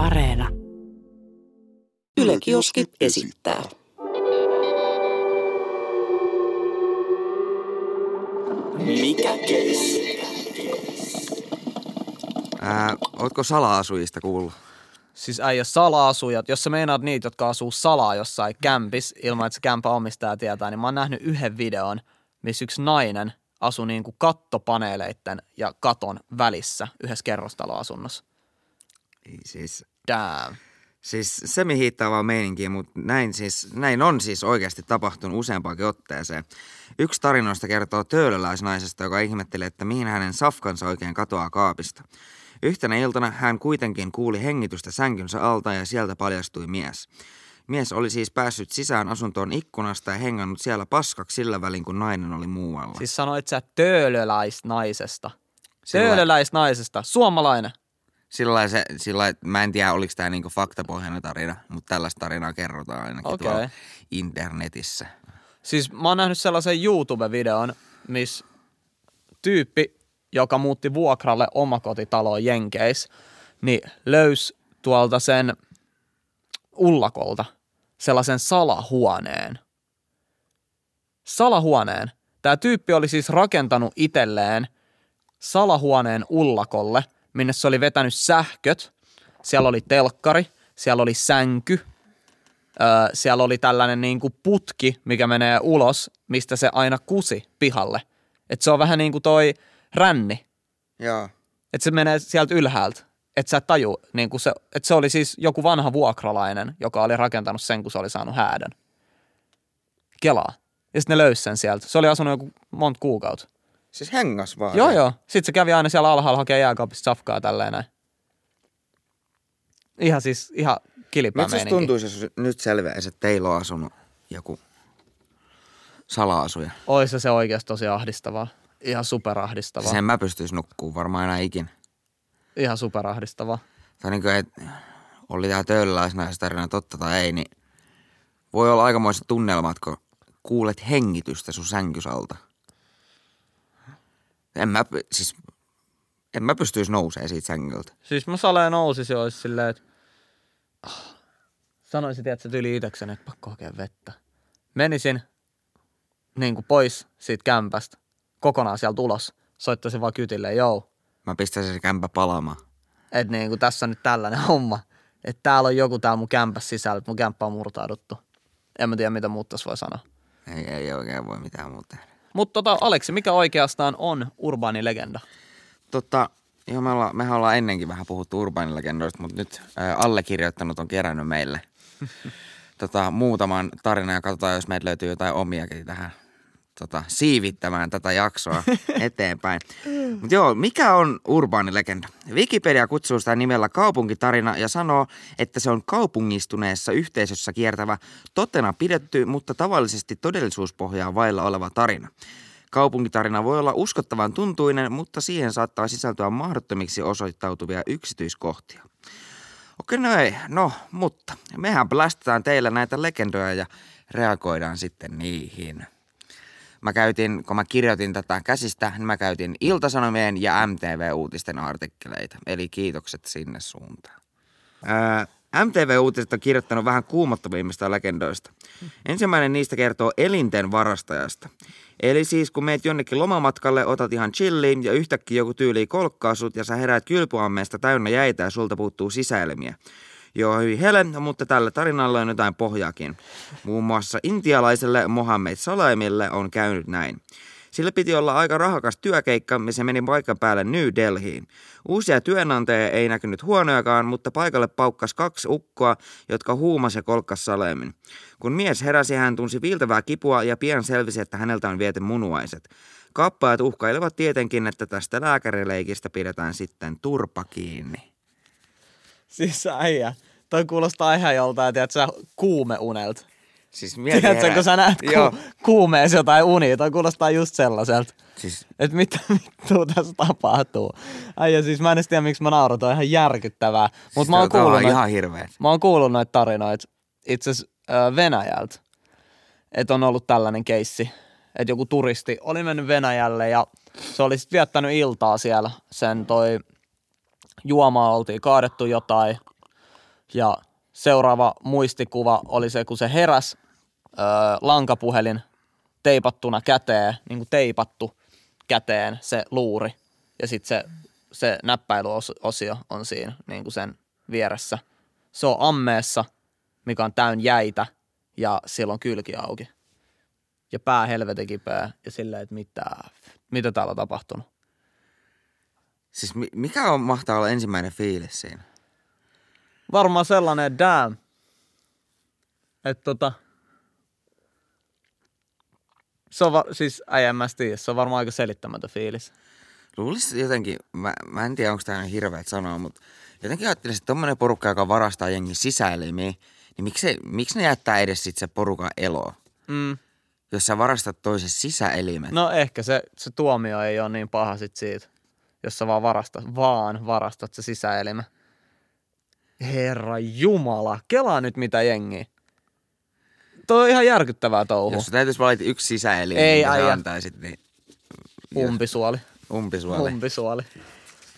Areena. Yle Kioski esittää. Mikä keissi? Ää, ootko sala-asujista kuullut? Siis äijä sala-asujat, jos sä meinaat niitä, jotka asuu salaa jossain kämpis, ilman että se kämpä omistaja tietää, niin mä oon nähnyt yhden videon, missä yksi nainen asui niin kuin kattopaneeleitten ja katon välissä yhdessä kerrostaloasunnossa. Siis, Damn. siis semi-hiittaavaa meininkiä, mutta näin, siis, näin on siis oikeasti tapahtunut useampaankin otteeseen. Yksi tarinoista kertoo töölöläisnaisesta, joka ihmetteli, että mihin hänen safkansa oikein katoaa kaapista. Yhtenä iltana hän kuitenkin kuuli hengitystä sänkynsä alta ja sieltä paljastui mies. Mies oli siis päässyt sisään asuntoon ikkunasta ja hengannut siellä paskaksi sillä välin, kun nainen oli muualla. Siis sanoit sä töölöläisnaisesta. Töölöläisnaisesta. Suomalainen. Sillä se, sillä mä en tiedä, oliko tämä niinku faktapohjainen tarina, mutta tällaista tarinaa kerrotaan ainakin Okei. tuolla internetissä. Siis mä oon nähnyt sellaisen YouTube-videon, missä tyyppi, joka muutti vuokralle omakotitaloon Jenkeis, niin löysi tuolta sen ullakolta sellaisen salahuoneen. Salahuoneen. Tämä tyyppi oli siis rakentanut itselleen salahuoneen ullakolle, minne se oli vetänyt sähköt. Siellä oli telkkari, siellä oli sänky, Öö, siellä oli tällainen niin kuin putki, mikä menee ulos, mistä se aina kusi pihalle. Et se on vähän niin kuin toi ränni, Joo. että se menee sieltä ylhäältä. Että sä et taju, niin kuin se, että se oli siis joku vanha vuokralainen, joka oli rakentanut sen, kun se oli saanut häädön. Kelaa. Ja sitten ne löysi sen sieltä. Se oli asunut joku monta kuukautta. Siis hengas vaan. Joo, joo. Sitten se kävi aina siellä alhaalla hakea jääkaapista safkaa tälleen näin. Ihan siis, ihan siis meininki. tuntuisi, jos nyt selviäisi, että teillä on asunut joku sala-asuja. Ois se oikeasti tosi ahdistavaa. Ihan superahdistavaa. Sen mä pystyis nukkuu varmaan enää ikin. Ihan superahdistavaa. Tai niin kuin, että oli tää töölöläisnaistarina totta tai ei, niin voi olla aikamoiset tunnelmat, kun kuulet hengitystä sun sänkysalta. En mä, siis, en mä pystyisi nousee siitä sängyltä. Siis mä saleen nousisin ja olisi silleen, että ah, sanoisin, että tyyli itekseni, että pakko hakea vettä. Menisin niin kuin pois siitä kämpästä, kokonaan sieltä ulos. Soittaisin vaan kytille, joo, Mä pistäisin se kämpä palamaan. että niin kuin tässä on nyt tällainen homma. Että täällä on joku täällä mun kämpässä sisällä, että mun kämppä on murtauduttu. En mä tiedä, mitä muut tässä voi sanoa. Ei, ei oikein voi mitään muuta tehdä. Mutta tota, Aleksi, mikä oikeastaan on urbaani legenda? Tota, joo, me ollaan, mehän ollaan ennenkin vähän puhuttu urbaanilegendoista, mutta nyt ää, allekirjoittanut on kerännyt meille tota, muutaman tarinan ja katsotaan, jos meiltä löytyy jotain omiakin tähän tota, siivittämään tätä jaksoa eteenpäin. Mutta joo, mikä on urbaanilegenda? Wikipedia kutsuu sitä nimellä kaupunkitarina ja sanoo, että se on kaupungistuneessa yhteisössä kiertävä, totena pidetty, mutta tavallisesti todellisuuspohjaa vailla oleva tarina. Kaupunkitarina voi olla uskottavan tuntuinen, mutta siihen saattaa sisältyä mahdottomiksi osoittautuvia yksityiskohtia. Okei, no ei. No, mutta mehän blästetään teille näitä legendoja ja reagoidaan sitten niihin. Mä käytin, kun mä kirjoitin tätä käsistä, niin mä käytin Iltasanomien ja MTV-uutisten artikkeleita. Eli kiitokset sinne suuntaan. Ää, MTV-uutiset on kirjoittanut vähän kuumottavimmista legendoista. Ensimmäinen niistä kertoo elinten varastajasta. Eli siis kun meet jonnekin lomamatkalle, otat ihan chilliin ja yhtäkkiä joku tyyli kolkkaa sut ja sä heräät kylpyammeesta täynnä jäitä ja sulta puuttuu sisäelmiä. Joo, hyvin hele, mutta tällä tarinalla on jotain pohjaakin. Muun muassa intialaiselle Mohammed Salaimille on käynyt näin. Sillä piti olla aika rahakas työkeikka se meni paikan päälle New Delhiin. Uusia työnantajia ei näkynyt huonojakaan, mutta paikalle paukkas kaksi ukkoa, jotka huumas ja kolkkas Salemin. Kun mies heräsi, hän tunsi viiltävää kipua ja pian selvisi, että häneltä on viety munuaiset. Kappajat uhkailevat tietenkin, että tästä lääkärileikistä pidetään sitten turpa kiinni. Siis äijä. Toi kuulostaa ihan joltain, tiedät sä, kuumeunelta. Siis mieti Tiedätkö, herää- kun sä näet ku- kuumeessa jotain unia, toi kuulostaa just sellaiselta. siis Että mitä vittua tässä tapahtuu. Äijä, siis mä en tiedä, miksi mä nauran, toi on ihan järkyttävää. Mutta mä oon kuullut, ihan hirveä. mä oon kuullut noita tarinoita itse asiassa Venäjältä. Että on ollut tällainen keissi, että joku turisti oli mennyt Venäjälle ja se oli sitten viettänyt iltaa siellä. Sen toi juomaa oltiin kaadettu jotain Ja seuraava muistikuva oli se, kun se heräs öö, lankapuhelin teipattuna käteen, niin kuin teipattu käteen se luuri. Ja sitten se, se näppäilyosio on siinä niin kuin sen vieressä. Se on ammeessa, mikä on täyn jäitä ja sillä on kylki auki. Ja pää helvetin kipeä ja silleen, että mitä, mitä täällä on tapahtunut. Siis mi- mikä on mahtaa olla ensimmäinen fiilis siinä? Varmaan sellainen, että damn. Että tota, se on va- siis äijä, en mä tiedä, se on varmaan aika selittämätön fiilis. Luulisin jotenkin, mä, mä en tiedä onko tämä hirveät sanoa, mutta jotenkin ajattelisin, että tommonen porukka, joka varastaa jengin sisäelimiä, niin miksi, miksi ne jättää edes sit se porukan eloa? Mm. Jos sä varastat toisen sisäelimet. No ehkä se, se tuomio ei ole niin paha sit siitä, jos sä vaan varastat, vaan varastat se sisäelimä. Herra Jumala, kelaa nyt mitä jengiä. Toi on ihan järkyttävää touhua. Jos täytyisi valita yksi sisäelin, Ei, minkä sä antaisit, niin Umpisuoli. umpisuoli. Umpisuoli.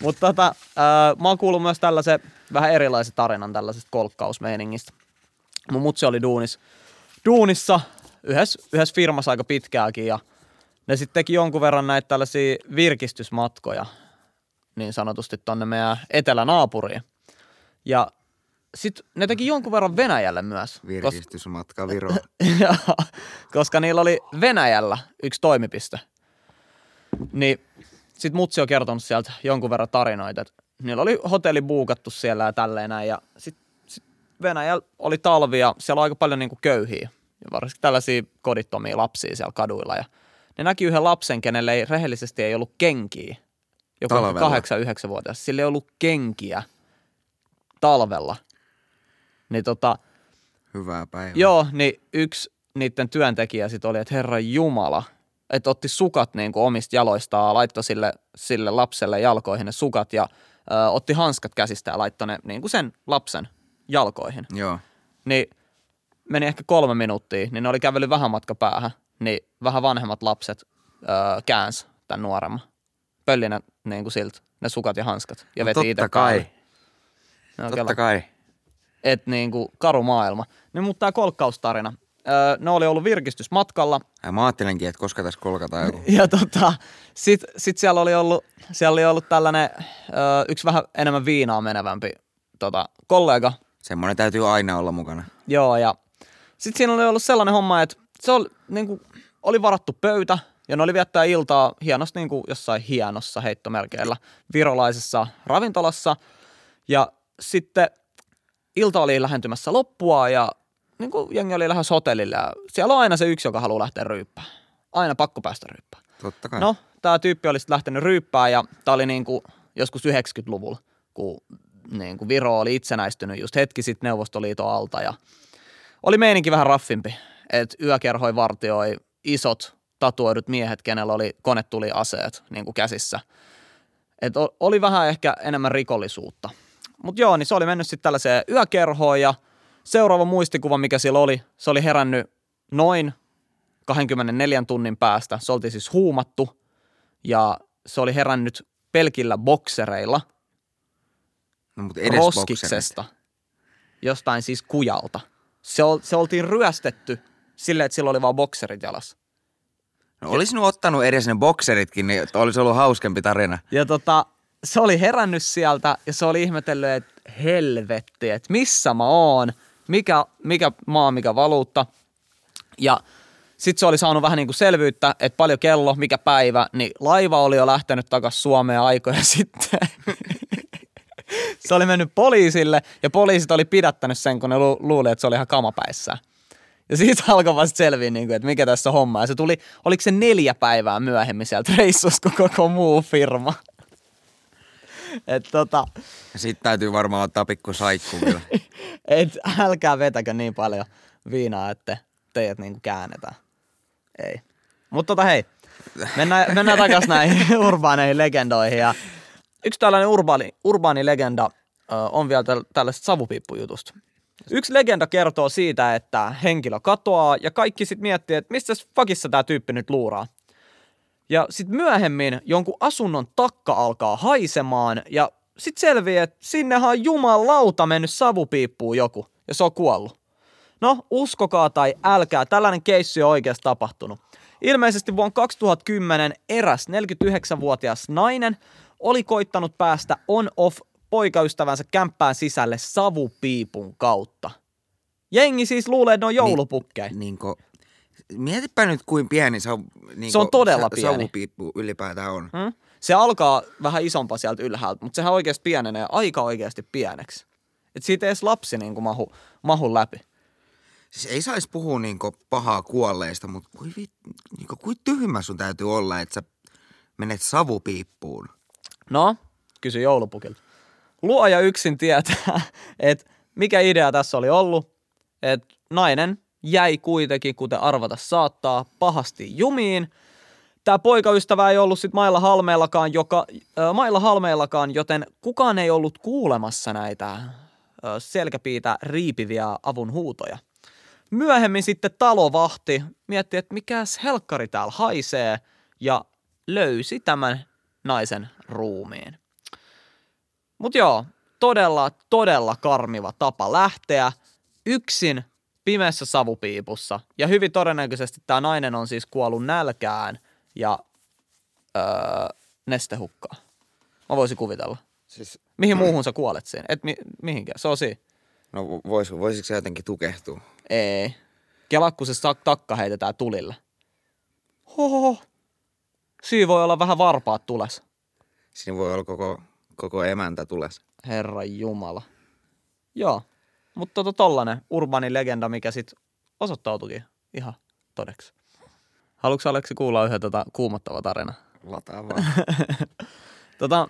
Mutta tota, äh, mä oon kuullut myös tällaisen vähän erilaisen tarinan tällaisesta kolkkausmeiningistä. Mun mutsi oli duunis, duunissa yhdessä, yhdessä firmassa aika pitkäänkin ja ne sitten teki jonkun verran näitä tällaisia virkistysmatkoja niin sanotusti tonne meidän etelänaapuriin. Ja sitten ne teki jonkun verran Venäjälle myös. koska- Virkistysmatka Viroon. Koska niillä oli Venäjällä yksi toimipiste. Niin sit mutsi on kertonut sieltä jonkun verran tarinoita, että niillä oli hotelli buukattu siellä ja tälleen näin. Ja sit, sit Venäjällä oli talvi ja siellä on aika paljon niinku köyhiä. Ja varsinkin tällaisia kodittomia lapsia siellä kaduilla. Ja ne näki yhden lapsen, kenelle ei rehellisesti ei ollut kenkiä. Joku Talvella. kahdeksan, yhdeksän vuotias. Sillä ei ollut kenkiä talvella. Niin tota, Hyvää päivää. Joo, niin yksi niiden työntekijä sitten oli, että herra Jumala, että otti sukat niin kuin omista jaloistaan, laittoi sille, sille lapselle jalkoihin ne sukat ja ö, otti hanskat käsistä ja laittoi ne niin kuin sen lapsen jalkoihin. Joo. Niin meni ehkä kolme minuuttia, niin ne oli kävellyt vähän matka päähän, niin vähän vanhemmat lapset ö, käänsi tämän nuoremman. Pölli ne niin kuin siltä, ne sukat ja hanskat ja No veti totta kai. päälle. No, Totta kela kai. että niinku karu maailma. No, mutta tämä kolkkaustarina. Öö, ne oli ollut virkistysmatkalla Ja mä ajattelenkin, että koska tässä kolkataan joku. ja tota, sit, sit siellä oli ollut, siellä oli ollut tällainen öö, yksi vähän enemmän viinaa menevämpi tota, kollega. Semmoinen täytyy aina olla mukana. Joo, ja sitten siinä oli ollut sellainen homma, että se oli, niinku, oli varattu pöytä ja ne oli viettää iltaa hienosti niinku jossain hienossa heittomerkeillä virolaisessa ravintolassa. Ja sitten ilta oli lähentymässä loppua ja niin kuin jengi oli lähes hotellille ja siellä on aina se yksi, joka haluaa lähteä ryyppään. Aina pakko päästä ryyppään. Totta kai. No, tämä tyyppi oli sitten lähtenyt ryyppään ja tämä oli niin kuin joskus 90-luvulla, kun niin kuin Viro oli itsenäistynyt just hetki sitten Neuvostoliiton alta ja oli meininki vähän raffimpi, että yökerhoi vartioi isot tatuoidut miehet, kenellä oli konetuliaseet niin kuin käsissä. Et oli vähän ehkä enemmän rikollisuutta. Mutta joo, niin se oli mennyt sitten tällaiseen yökerhoon ja seuraava muistikuva, mikä siellä oli, se oli herännyt noin 24 tunnin päästä. Se oltiin siis huumattu ja se oli herännyt pelkillä boksereilla no, mutta edes roskiksesta. Jostain siis kujalta. Se, ol, se oltiin ryöstetty silleen, että sillä oli vaan bokserit jalassa. No, olisin ottanut edes ne bokseritkin, niin olisi ollut hauskempi tarina. Ja tota, se oli herännyt sieltä ja se oli ihmetellyt, että helvetti, että missä mä oon, mikä, mikä maa, mikä valuutta. Ja sitten se oli saanut vähän niin kuin selvyyttä, että paljon kello, mikä päivä, niin laiva oli jo lähtenyt takaisin Suomeen aikoja sitten. se oli mennyt poliisille ja poliisit oli pidättänyt sen, kun ne lu- luuli, että se oli ihan kamapäissään. Ja siitä alkoi vasta selviä, niin kuin, että mikä tässä on homma. Ja se tuli, oliko se neljä päivää myöhemmin sieltä reissusta kuin koko muu firma. Et tota, sitten täytyy varmaan ottaa pikku saikku kyllä. et älkää vetäkö niin paljon viinaa, että teidät niinku käännetään. Ei. Mutta tota hei, mennään, mennään takaisin näihin urbaaneihin legendoihin. Ja yksi tällainen urbaani, urbaani legenda on vielä täl, tällaisesta savupiippujutusta. Yksi legenda kertoo siitä, että henkilö katoaa ja kaikki sitten miettii, että mistä fakissa tämä tyyppi nyt luuraa. Ja sitten myöhemmin jonkun asunnon takka alkaa haisemaan ja sit selvii, että sinnehän on jumalauta mennyt savupiippuun joku ja se on kuollut. No, uskokaa tai älkää, tällainen keissi on oikeasti tapahtunut. Ilmeisesti vuonna 2010 eräs 49-vuotias nainen oli koittanut päästä on-off poikaystävänsä kämppään sisälle savupiipun kautta. Jengi siis luulee, että ne on joulupukkeja. Niin, Niinku, mietipä nyt, kuin pieni se on, niinku, Se on todella pieni. savupiippu ylipäätään on. hmm? Se alkaa vähän isompaa sieltä ylhäältä, mutta sehän oikeasti pienenee aika oikeasti pieneksi. Et siitä ei edes lapsi niin kuin mahu, mahu läpi. Siis ei saisi puhua niinku pahaa kuolleista, mutta kuin, vit, niinku, kuin tyhmä sun täytyy olla, että sä menet savupiippuun. No, kysy joulupukilta. Luoja yksin tietää, että mikä idea tässä oli ollut, että nainen jäi kuitenkin, kuten arvata saattaa, pahasti jumiin. Tämä poikaystävä ei ollut sitten mailla halmeillakaan, joka, äh, mailla halmeillakaan, joten kukaan ei ollut kuulemassa näitä äh, selkäpiitä riipiviä avun huutoja. Myöhemmin sitten talovahti mietti, että mikäs helkkari täällä haisee ja löysi tämän naisen ruumiin. Mutta joo, todella, todella karmiva tapa lähteä yksin pimeässä savupiipussa. Ja hyvin todennäköisesti tämä nainen on siis kuollut nälkään ja öö, nestehukkaan. Mä voisin kuvitella. Siis, Mihin muuhun sä kuolet siinä? Et mi- mihinkään, se on siinä. no vois, voisiko se jotenkin tukehtua? Ei. Kela, kun se takka heitetään tulille. Hoho. Siinä voi olla vähän varpaat tules. Siinä voi olla koko, koko emäntä tules. Herra Jumala. Joo. Mutta tota tollanen urbaani legenda, mikä sit osoittautuikin ihan todeksi. Haluatko Aleksi kuulla yhden tota kuumottava tarina? Lataa vaan. Tota,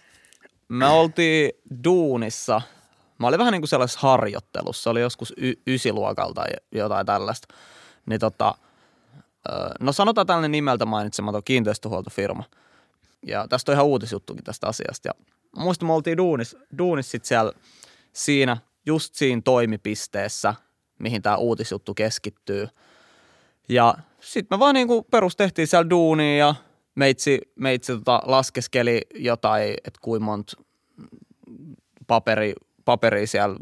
me oltiin duunissa. Mä olin vähän niin kuin sellaisessa harjoittelussa. Se oli joskus y- ysiluokalta tai jotain tällaista. Niin tota, no sanotaan tällainen nimeltä mainitsematon kiinteistöhuoltofirma. Ja tästä on ihan uutisjuttukin tästä asiasta. Ja muistan, me oltiin duunis, duunis sit siellä siinä, just siinä toimipisteessä, mihin tämä uutisjuttu keskittyy. Ja sitten me vaan niinku perustehtiin siellä duunia ja meitsi, meitsi tota laskeskeli jotain, että kuinka monta paperi, paperia siellä,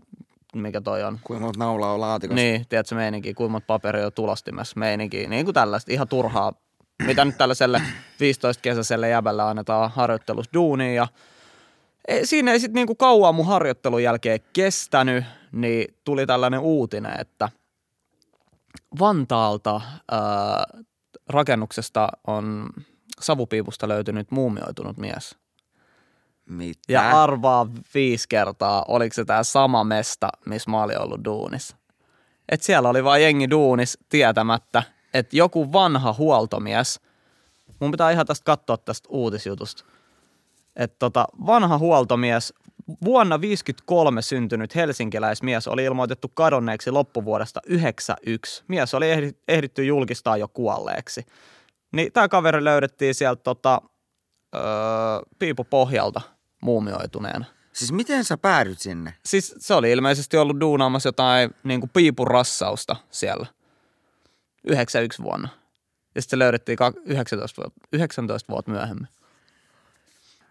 mikä toi on. Kuinka monta naulaa on laatikossa? Niin, tiedätkö meininki, kuinka monta paperia on tulostimessa, meininki, niin kuin tällaista, ihan turhaa, mitä nyt tällaiselle 15-kesäiselle jäbälle annetaan harjoittelussa duunia ja siinä ei sitten niinku kauan mun harjoittelun jälkeen kestänyt, niin tuli tällainen uutinen, että Vantaalta ää, rakennuksesta on savupiipusta löytynyt muumioitunut mies. Mitä? Ja arvaa viisi kertaa, oliko se tämä sama mesta, missä mä olin ollut duunis. Et siellä oli vain jengi duunis tietämättä, että joku vanha huoltomies, mun pitää ihan tästä katsoa tästä uutisjutusta, että tota, vanha huoltomies, vuonna 1953 syntynyt helsinkiläismies oli ilmoitettu kadonneeksi loppuvuodesta 91. Mies oli ehdi- ehditty julkistaa jo kuolleeksi. Niin tämä kaveri löydettiin sieltä tota, öö, piipupohjalta muumioituneena. Siis miten sä päädyt sinne? Siis se oli ilmeisesti ollut duunaamassa jotain niin kuin piipurassausta siellä 91 vuonna. Ja sitten se löydettiin kak- 19 vuotta, 19 vuotta myöhemmin.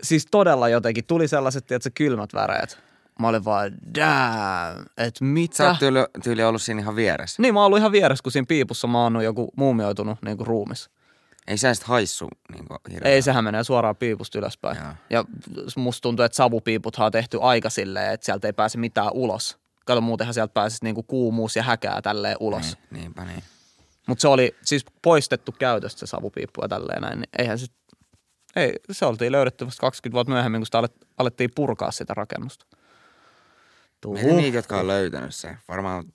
Siis todella jotenkin tuli sellaiset, tiedätkö, kylmät väreet. Mä olin vaan, damn, että mitä? Sä oot tyyli, tyyli ollut siinä ihan vieressä. Niin, mä oon ollut ihan vieressä, kun siinä piipussa mä oon joku muumioitunut niin kuin ruumis. Ei sä sit haissu niin hirveän. Ei, sehän menee suoraan piipusta ylöspäin. Joo. Ja musta tuntuu, että savupiiputhan on tehty aika silleen, että sieltä ei pääse mitään ulos. Kato, muutenhan sieltä pääsisi niinku kuumuus ja häkää tälleen ulos. Niin, niinpä niin. Mutta se oli siis poistettu käytöstä se savupiippu ja tälleen näin. Niin eihän se, ei, se oltiin löydetty vasta 20 vuotta myöhemmin, kun sitä alet, alettiin purkaa sitä rakennusta. Tuu. Mieti niitä, jotka on löytänyt se. Varmaan on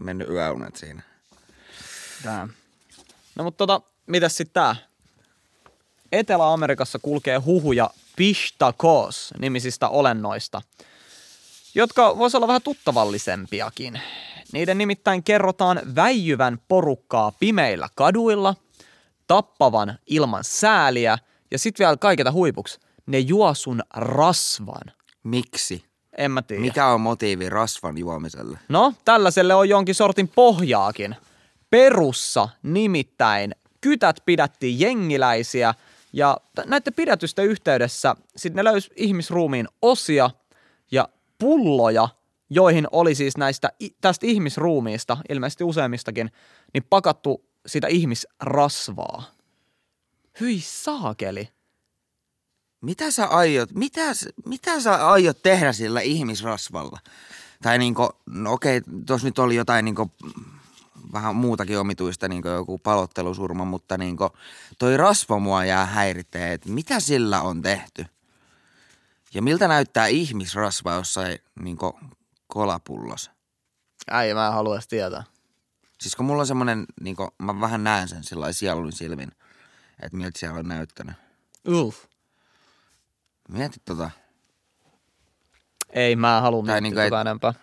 mennyt yöunet siinä. Damn. No mutta tota, mitäs sitten tää? Etelä-Amerikassa kulkee huhuja Pishtakos nimisistä olennoista, jotka vois olla vähän tuttavallisempiakin. Niiden nimittäin kerrotaan väijyvän porukkaa pimeillä kaduilla, tappavan ilman sääliä ja sitten vielä kaiketa huipuksi, ne juo sun rasvan. Miksi? En mä tiedä. Mikä on motiivi rasvan juomiselle? No, tällaiselle on jonkin sortin pohjaakin. Perussa nimittäin kytät pidättiin jengiläisiä ja näiden pidätysten yhteydessä sitten ne löysi ihmisruumiin osia, pulloja, joihin oli siis näistä, tästä ihmisruumiista, ilmeisesti useammistakin, niin pakattu sitä ihmisrasvaa. Hyi saakeli. Mitä sä aiot, mitä, mitä sä aiot tehdä sillä ihmisrasvalla? Tai niinku, no okei, tuossa nyt oli jotain niinku, vähän muutakin omituista, niinku joku palottelusurma, mutta niinku, toi rasva mua jää häiritsee, että mitä sillä on tehty? Ja miltä näyttää ihmisrasva jossain niinku kolapullossa? Äi, mä en halua tietää. Siis kun mulla on semmonen, niinku, mä vähän näen sen sillä sielun silmin, että miltä siellä on näyttänyt. Uff. Mieti tota. Ei, mä en halua Tai miettiä niinku tota ei- enempää.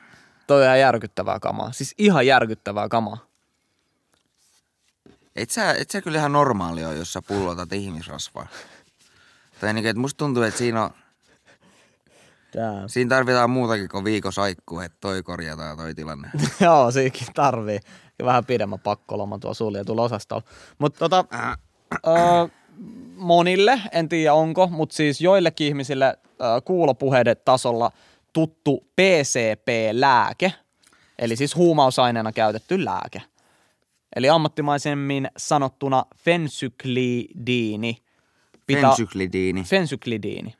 Toi on järkyttävää kamaa. Siis ihan järkyttävää kamaa. Et sä, et sä kyllä ihan normaali ole, jos sä pullotat ihmisrasvaa. Tai niin, että musta tuntuu, että siinä, on, Damn. siinä tarvitaan muutakin kuin viikon saikku, että toi korjataan toi tilanne. Joo, siinkin tarvii. Vähän pidemmän pakkoloman tuo suljetulla osastolla. Mutta tota, Äh, monille, en tiedä onko, mutta siis joillekin ihmisille ö, kuulopuheiden tasolla tuttu PCP-lääke, eli siis huumausaineena käytetty lääke. Eli ammattimaisemmin sanottuna fensyklidiini. Fensyklidiini. Fensyklidiini.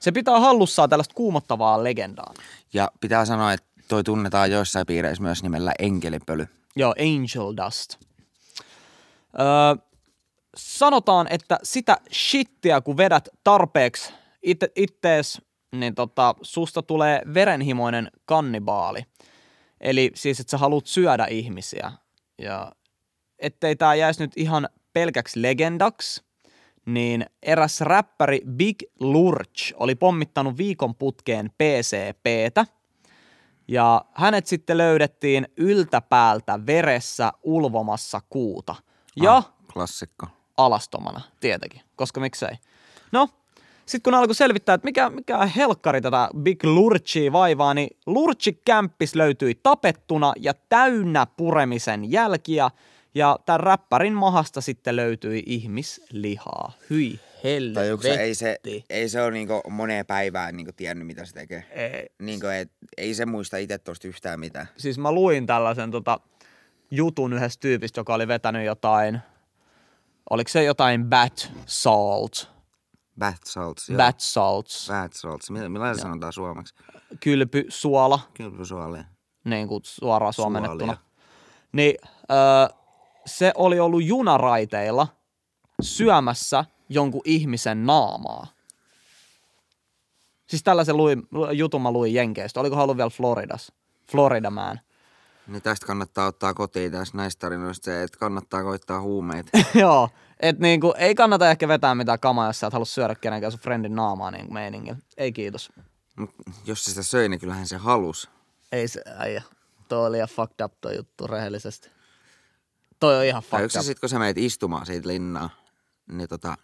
Se pitää hallussaan tällaista kuumottavaa legendaa. Ja pitää sanoa, että toi tunnetaan joissain piireissä myös nimellä enkelipöly. Joo, Angel Dust. Öö, sanotaan, että sitä shittiä, kun vedät tarpeeksi itse, ittees, niin tota, susta tulee verenhimoinen kannibaali. Eli siis, että sä haluat syödä ihmisiä. Ja ettei tää jäisi nyt ihan pelkäksi legendaksi, niin eräs räppäri Big Lurch oli pommittanut viikon putkeen PCPtä – ja hänet sitten löydettiin yltäpäältä veressä ulvomassa kuuta. Ja Ah, klassikko. Alastomana, tietenkin, koska miksei. No, sitten kun alkoi selvittää, että mikä, mikä helkkari tätä Big Lurchia vaivaa, niin Lurchi kämppis löytyi tapettuna ja täynnä puremisen jälkiä. Ja tämän räppärin mahasta sitten löytyi ihmislihaa. Hyi helvetti. Tai onko se, ei se, ei se ole niinku moneen päivään niinku tiennyt, mitä se tekee. Ei. Niinku, et, ei se muista itse tosta yhtään mitään. siis mä luin tällaisen tota, jutun yhdestä tyypistä, joka oli vetänyt jotain, oliko se jotain bat salt, Bath salts. joo. bat salts, Bath salts. Millä, se sanotaan suomeksi? kylpysuola, Kylpysuolia. niin kuin suoraan suomennettuna. Niin öö, se oli ollut junaraiteilla syömässä jonkun ihmisen naamaa. Siis tällaisen luin, jutun mä luin Jenkeistä. Oliko ollut vielä Floridas? Florida Man. Niin tästä kannattaa ottaa kotiin tästä näistä tarinoista se, että kannattaa koittaa huumeita. Joo, et niinku, ei kannata ehkä vetää mitään kamaa, jos sä et halua syödä kenenkään sun friendin naamaa niin meiningillä. Ei kiitos. Mut jos se sitä söi, niin kyllähän se halus. Ei se, äijä. Toi oli ihan fucked up toi juttu rehellisesti. Toi on ihan fucked up. sit, kun sä meet istumaan siitä linnaa, niin tota,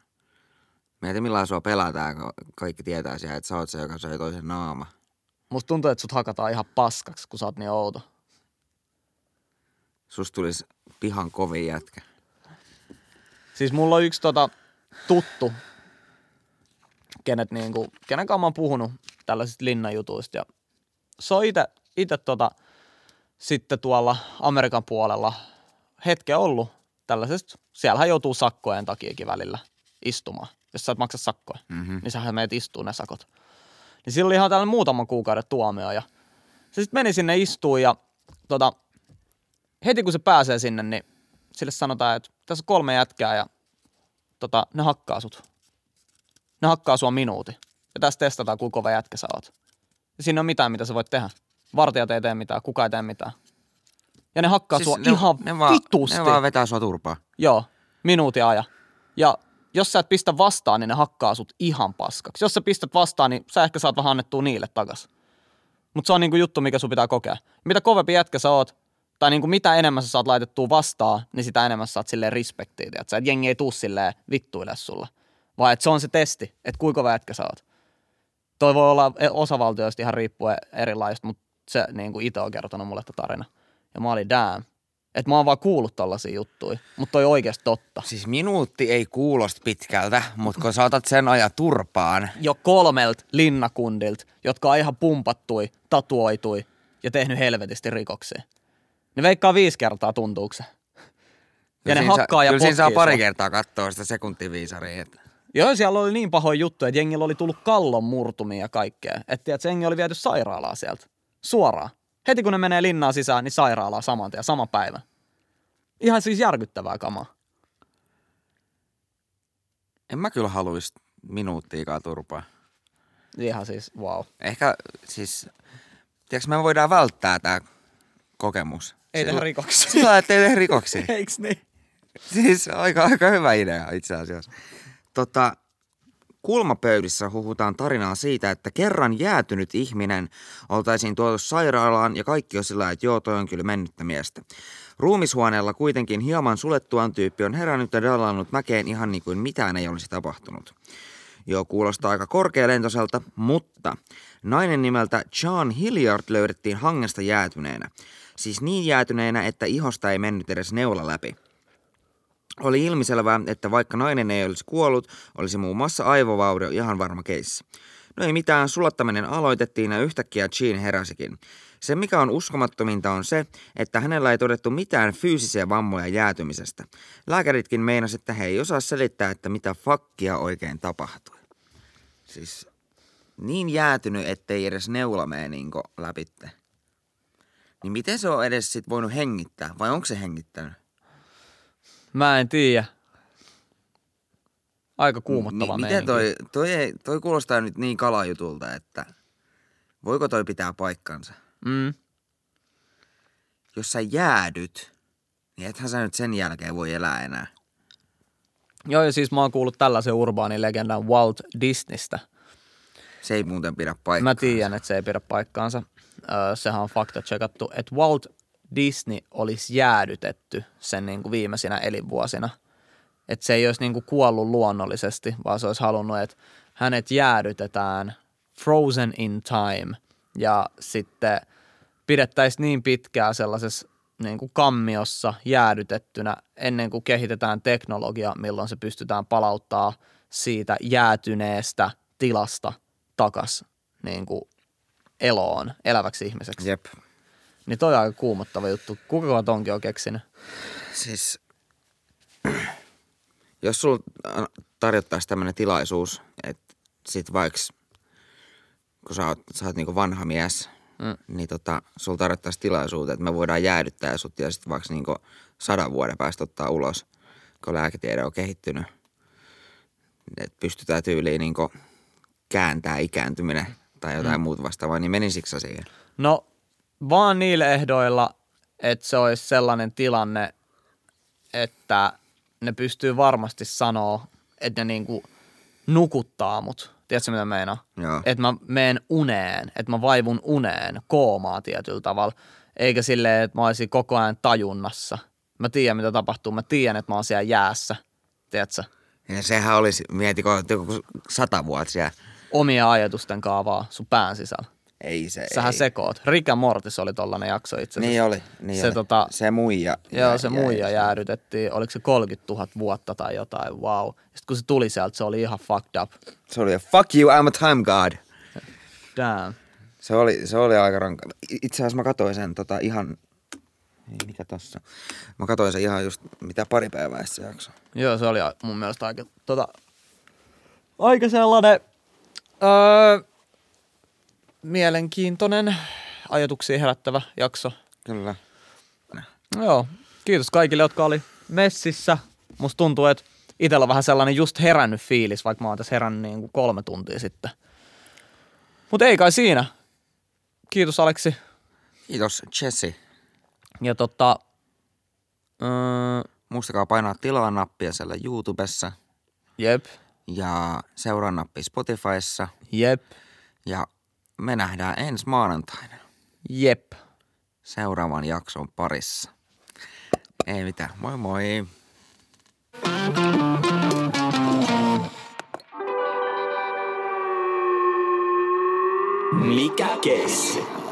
mieti millainen sua pelätään, kun kaikki tietää siellä, että sä oot se, joka söi toisen naama. Musta tuntuu, että sut hakataan ihan paskaksi, kun sä oot niin outo. Susta tulisi pihan kovin jätkä. Siis mulla on yksi tota, tuttu, kenet niinku, kenen kanssa mä oon puhunut tällaisista linnajutuista. Ja se on ite, ite tota, sitten tuolla Amerikan puolella hetken ollut tällaisesta, siellähän joutuu sakkojen takiakin välillä istumaan. Jos sä et maksa sakkoja, mm-hmm. niin sähän meet istuu ne sakot. Niin sillä oli ihan tällainen muutaman kuukauden tuomio ja se sitten meni sinne istuun ja tota, heti kun se pääsee sinne, niin sille sanotaan, että tässä on kolme jätkää ja tota, ne hakkaa sut. Ne hakkaa sua minuutin. Ja tässä testataan, kuinka kova jätkä sä oot. Ja siinä ole mitään, mitä sä voit tehdä. Vartijat ei tee mitään, kukaan ei tee mitään. Ja ne hakkaa siis sua ne, ihan ne vaan, vitusti. Ne vaan vetää sua turpaa. Joo, minuutin aja. Ja jos sä et pistä vastaan, niin ne hakkaa sut ihan paskaksi. Jos sä pistät vastaan, niin sä ehkä saat vähän annettua niille takas. Mutta se on niinku juttu, mikä sun pitää kokea. Mitä kovempi jätkä sä oot, tai niinku mitä enemmän sä saat laitettua vastaan, niin sitä enemmän sä saat silleen respektiä. Että et jengi ei tuu silleen vittuille sulle. Vaan että se on se testi, että kuinka kova jätkä sä oot. Toi voi olla osavaltioista ihan riippuen erilaista, mutta se niinku itse on kertonut mulle tätä tarina. Ja mä olin damn. Että mä oon vaan kuullut tällaisia juttuja, mutta toi oikeasti totta. Siis minuutti ei kuulosta pitkältä, mutta kun saatat sen ajan turpaan, Jo kolmelta linnakundilta, jotka on ihan pumpattui, tatuoitui ja tehnyt helvetisti rikoksia. Ne veikkaa viisi kertaa tuntuuko se. Ja kyllä ne hakkaa saa, ja Kyllä siinä saa pari kertaa katsoa sitä sekuntiviisaria. Että. Joo, siellä oli niin pahoja juttuja, että jengillä oli tullut kallon murtumia ja kaikkea. Että tiedät, jengi oli viety sairaalaa sieltä. Suoraan. Heti kun ne menee linnaan sisään, niin sairaalaa saman tien, sama päivä. Ihan siis järkyttävää kamaa. En mä kyllä haluaisi minuuttiikaan turpaa. Ihan siis, wow. Ehkä siis, tiedätkö, me voidaan välttää tämä kokemus. Ei tehdä rikoksia. Sillä ettei tehdä rikoksia. Eiks niin? Siis aika, aika hyvä idea itse asiassa. Tota, kulmapöydissä huhutaan tarinaa siitä, että kerran jäätynyt ihminen oltaisiin tuotu sairaalaan ja kaikki on sillä, että joo, toi on kyllä mennyttä miestä. Ruumishuoneella kuitenkin hieman sulettuaan tyyppi on herännyt ja dallannut mäkeen ihan niin kuin mitään ei olisi tapahtunut. Joo, kuulostaa aika korkealentoiselta, mutta nainen nimeltä John Hilliard löydettiin hangesta jäätyneenä. Siis niin jäätyneenä, että ihosta ei mennyt edes neula läpi. Oli ilmiselvää, että vaikka nainen ei olisi kuollut, olisi muun muassa aivovaurio ihan varma keissi. No ei mitään, sulattaminen aloitettiin ja yhtäkkiä Jean heräsikin. Se mikä on uskomattominta on se, että hänellä ei todettu mitään fyysisiä vammoja jäätymisestä. Lääkäritkin meinasivat, että he ei osaa selittää, että mitä fakkia oikein tapahtui. Siis niin jäätynyt, ettei edes neula mene niinku läpitte. Niin miten se on edes sit voinut hengittää, vai onko se hengittänyt? Mä en tiedä. Aika kuumottava meininki. miten toi, toi, ei, toi kuulostaa nyt niin kalajutulta, että voiko toi pitää paikkansa? Mm. Jos sä jäädyt, niin ethän sä nyt sen jälkeen voi elää enää. Joo, ja siis mä oon kuullut tällaisen urbaanin legendan Walt Disneystä. Se ei muuten pidä paikkaa. Mä tiedän, että se ei pidä paikkaansa. Öö, sehän on fakta checkattu, että Walt Disney olisi jäädytetty sen niin kuin viimeisinä elinvuosina. Että se ei olisi niin kuin kuollut luonnollisesti, vaan se olisi halunnut, että hänet jäädytetään frozen in time ja sitten pidettäisiin niin pitkään sellaisessa niin kuin kammiossa jäädytettynä ennen kuin kehitetään teknologia, milloin se pystytään palauttaa siitä jäätyneestä tilasta takas niin kuin eloon, eläväksi ihmiseksi. Jep. Niin toi on aika kuumottava juttu. Kuka tonkin on keksinyt? Siis, jos sulla tarjottaisiin tämmöinen tilaisuus, että sit vaikka, kun sä oot, sä oot niinku vanha mies, mm. niin tota, sulla tarjottaisiin tilaisuus, että me voidaan jäädyttää sut ja sitten vaikka niinku sadan vuoden päästä ottaa ulos, kun lääketiede on kehittynyt. Että pystytään tyyliin niinku kääntää ikääntyminen tai jotain mm. muuta vastaavaa, niin menisikö sä siihen? No vaan niillä ehdoilla, että se olisi sellainen tilanne, että ne pystyy varmasti sanoa, että ne niinku nukuttaa mut. Tiedätkö mitä meinaa? Että mä meen uneen, että mä vaivun uneen, koomaa tietyllä tavalla. Eikä silleen, että mä olisin koko ajan tajunnassa. Mä tiedän, mitä tapahtuu. Mä tiedän, että mä oon siellä jäässä. Tiedätkö? Ja sehän olisi, mietiko, joku sata vuotta siellä. Omia ajatusten kaavaa sun pään sisällä. Ei se, Sähän ei. sekoot. Rick and Mortis oli tollanen jakso itse asiassa. Niin oli, niin Se oli. tota- se muija. Joo, se jäi muija jäädytettiin, oliko se 30 000 vuotta tai jotain, wow. Sitten kun se tuli sieltä, se oli ihan fucked up. Se oli, fuck you, I'm a time god. Damn. Se oli, se oli aika rankka. Itse asiassa mä katsoin sen tota ihan, ei mikä tossa. Mä katsoin sen ihan just mitä pari päivää se jakso. Joo, se oli mun mielestä aika, tota, aika sellainen öö, mielenkiintoinen, ajatuksia herättävä jakso. Kyllä. Joo, kiitos kaikille, jotka oli messissä. Musta tuntuu, että itsellä on vähän sellainen just herännyt fiilis, vaikka mä oon tässä herännyt niin kuin kolme tuntia sitten. Mutta ei kai siinä. Kiitos Aleksi. Kiitos Jesse. Ja tota, öö, Muistakaa painaa tilaa nappia siellä YouTubessa jep, ja seuraa nappi Spotifyssa. jep, Ja me nähdään ensi maanantaina jep. seuraavan jakson parissa. Ei mitään, moi moi. Mikä keissi?